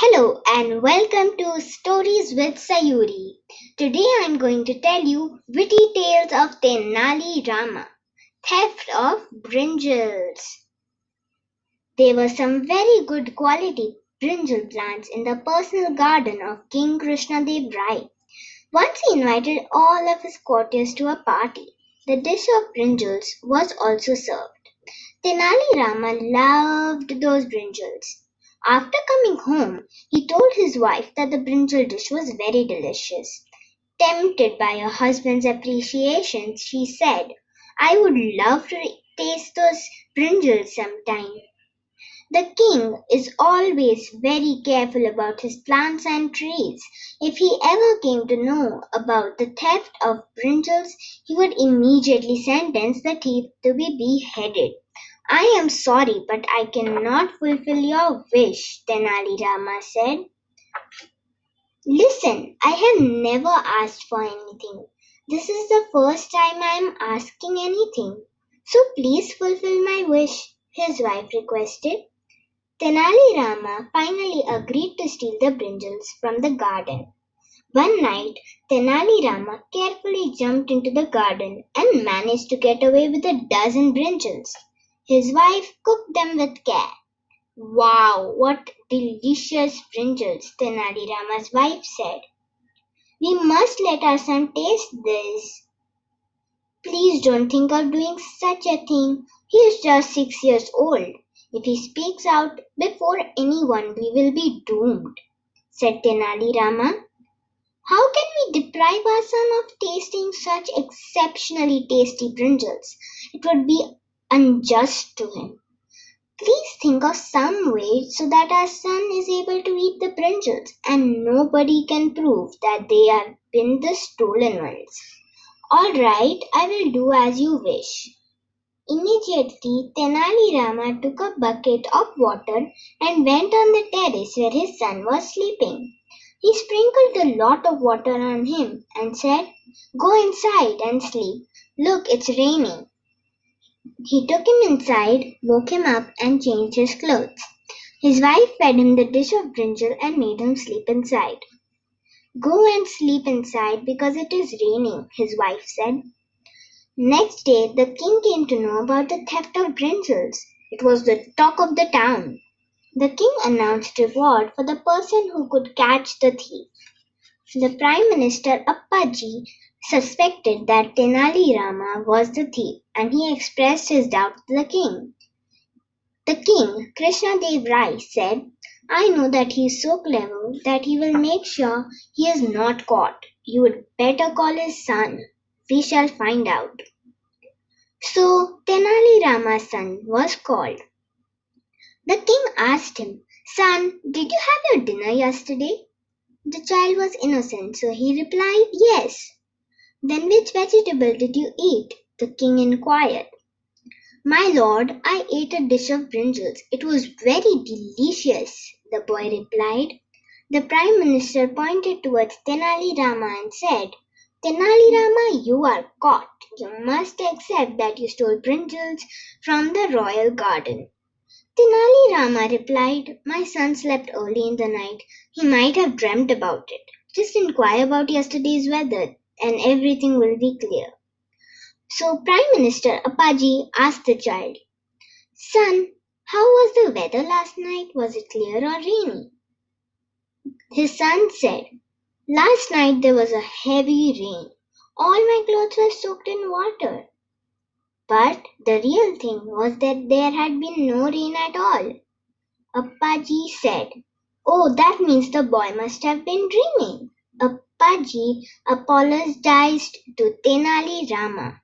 Hello and welcome to Stories with Sayuri. Today I am going to tell you witty tales of Tenali Rama, theft of brinjals. There were some very good quality brinjal plants in the personal garden of King Krishnadev Rai. Once he invited all of his courtiers to a party. The dish of brinjals was also served. Tenali Rama loved those brinjals. After coming home, he told his wife that the brinjal dish was very delicious. Tempted by her husband's appreciation, she said, I would love to taste those brinjals sometime. The king is always very careful about his plants and trees. If he ever came to know about the theft of brinjals, he would immediately sentence the thief to be beheaded. I am sorry, but I cannot fulfill your wish, Tenali Rama said. Listen, I have never asked for anything. This is the first time I am asking anything. So please fulfill my wish, his wife requested. Tenali Rama finally agreed to steal the brinjals from the garden. One night, Tenali Rama carefully jumped into the garden and managed to get away with a dozen brinjals. His wife cooked them with care. Wow, what delicious brinjals, Tenali Rama's wife said. We must let our son taste this. Please don't think of doing such a thing. He is just six years old. If he speaks out before anyone, we will be doomed, said Tenali Rama. How can we deprive our son of tasting such exceptionally tasty brinjals? It would be unjust to him. Please think of some way so that our son is able to eat the brinjals and nobody can prove that they have been the stolen ones. All right, I will do as you wish. Immediately, Tenali Rama took a bucket of water and went on the terrace where his son was sleeping. He sprinkled a lot of water on him and said, Go inside and sleep. Look, it's raining. He took him inside, woke him up, and changed his clothes. His wife fed him the dish of brinjal and made him sleep inside. Go and sleep inside because it is raining, his wife said. Next day, the king came to know about the theft of brinjals. It was the talk of the town. The king announced reward for the person who could catch the thief. The Prime Minister Appaji suspected that Tenali Rama was the thief and he expressed his doubt to the king. The king, Krishnadev Rai, said, I know that he is so clever that he will make sure he is not caught. You would better call his son. We shall find out. So Tenali Rama's son was called. The king asked him, Son, did you have your dinner yesterday? The child was innocent, so he replied, Yes. Then which vegetable did you eat? The king inquired. My lord, I ate a dish of brinjals. It was very delicious, the boy replied. The prime minister pointed towards Tenali Rama and said, Tenali Rama, you are caught. You must accept that you stole brinjals from the royal garden. Tenali Rama replied, My son slept early in the night. He might have dreamt about it. Just inquire about yesterday's weather and everything will be clear. So Prime Minister Appaji asked the child, Son, how was the weather last night? Was it clear or rainy? His son said, Last night there was a heavy rain. All my clothes were soaked in water. But the real thing was that there had been no rain at all. Appaji said, Oh, that means the boy must have been dreaming. Appaji apologized to Tenali Rama.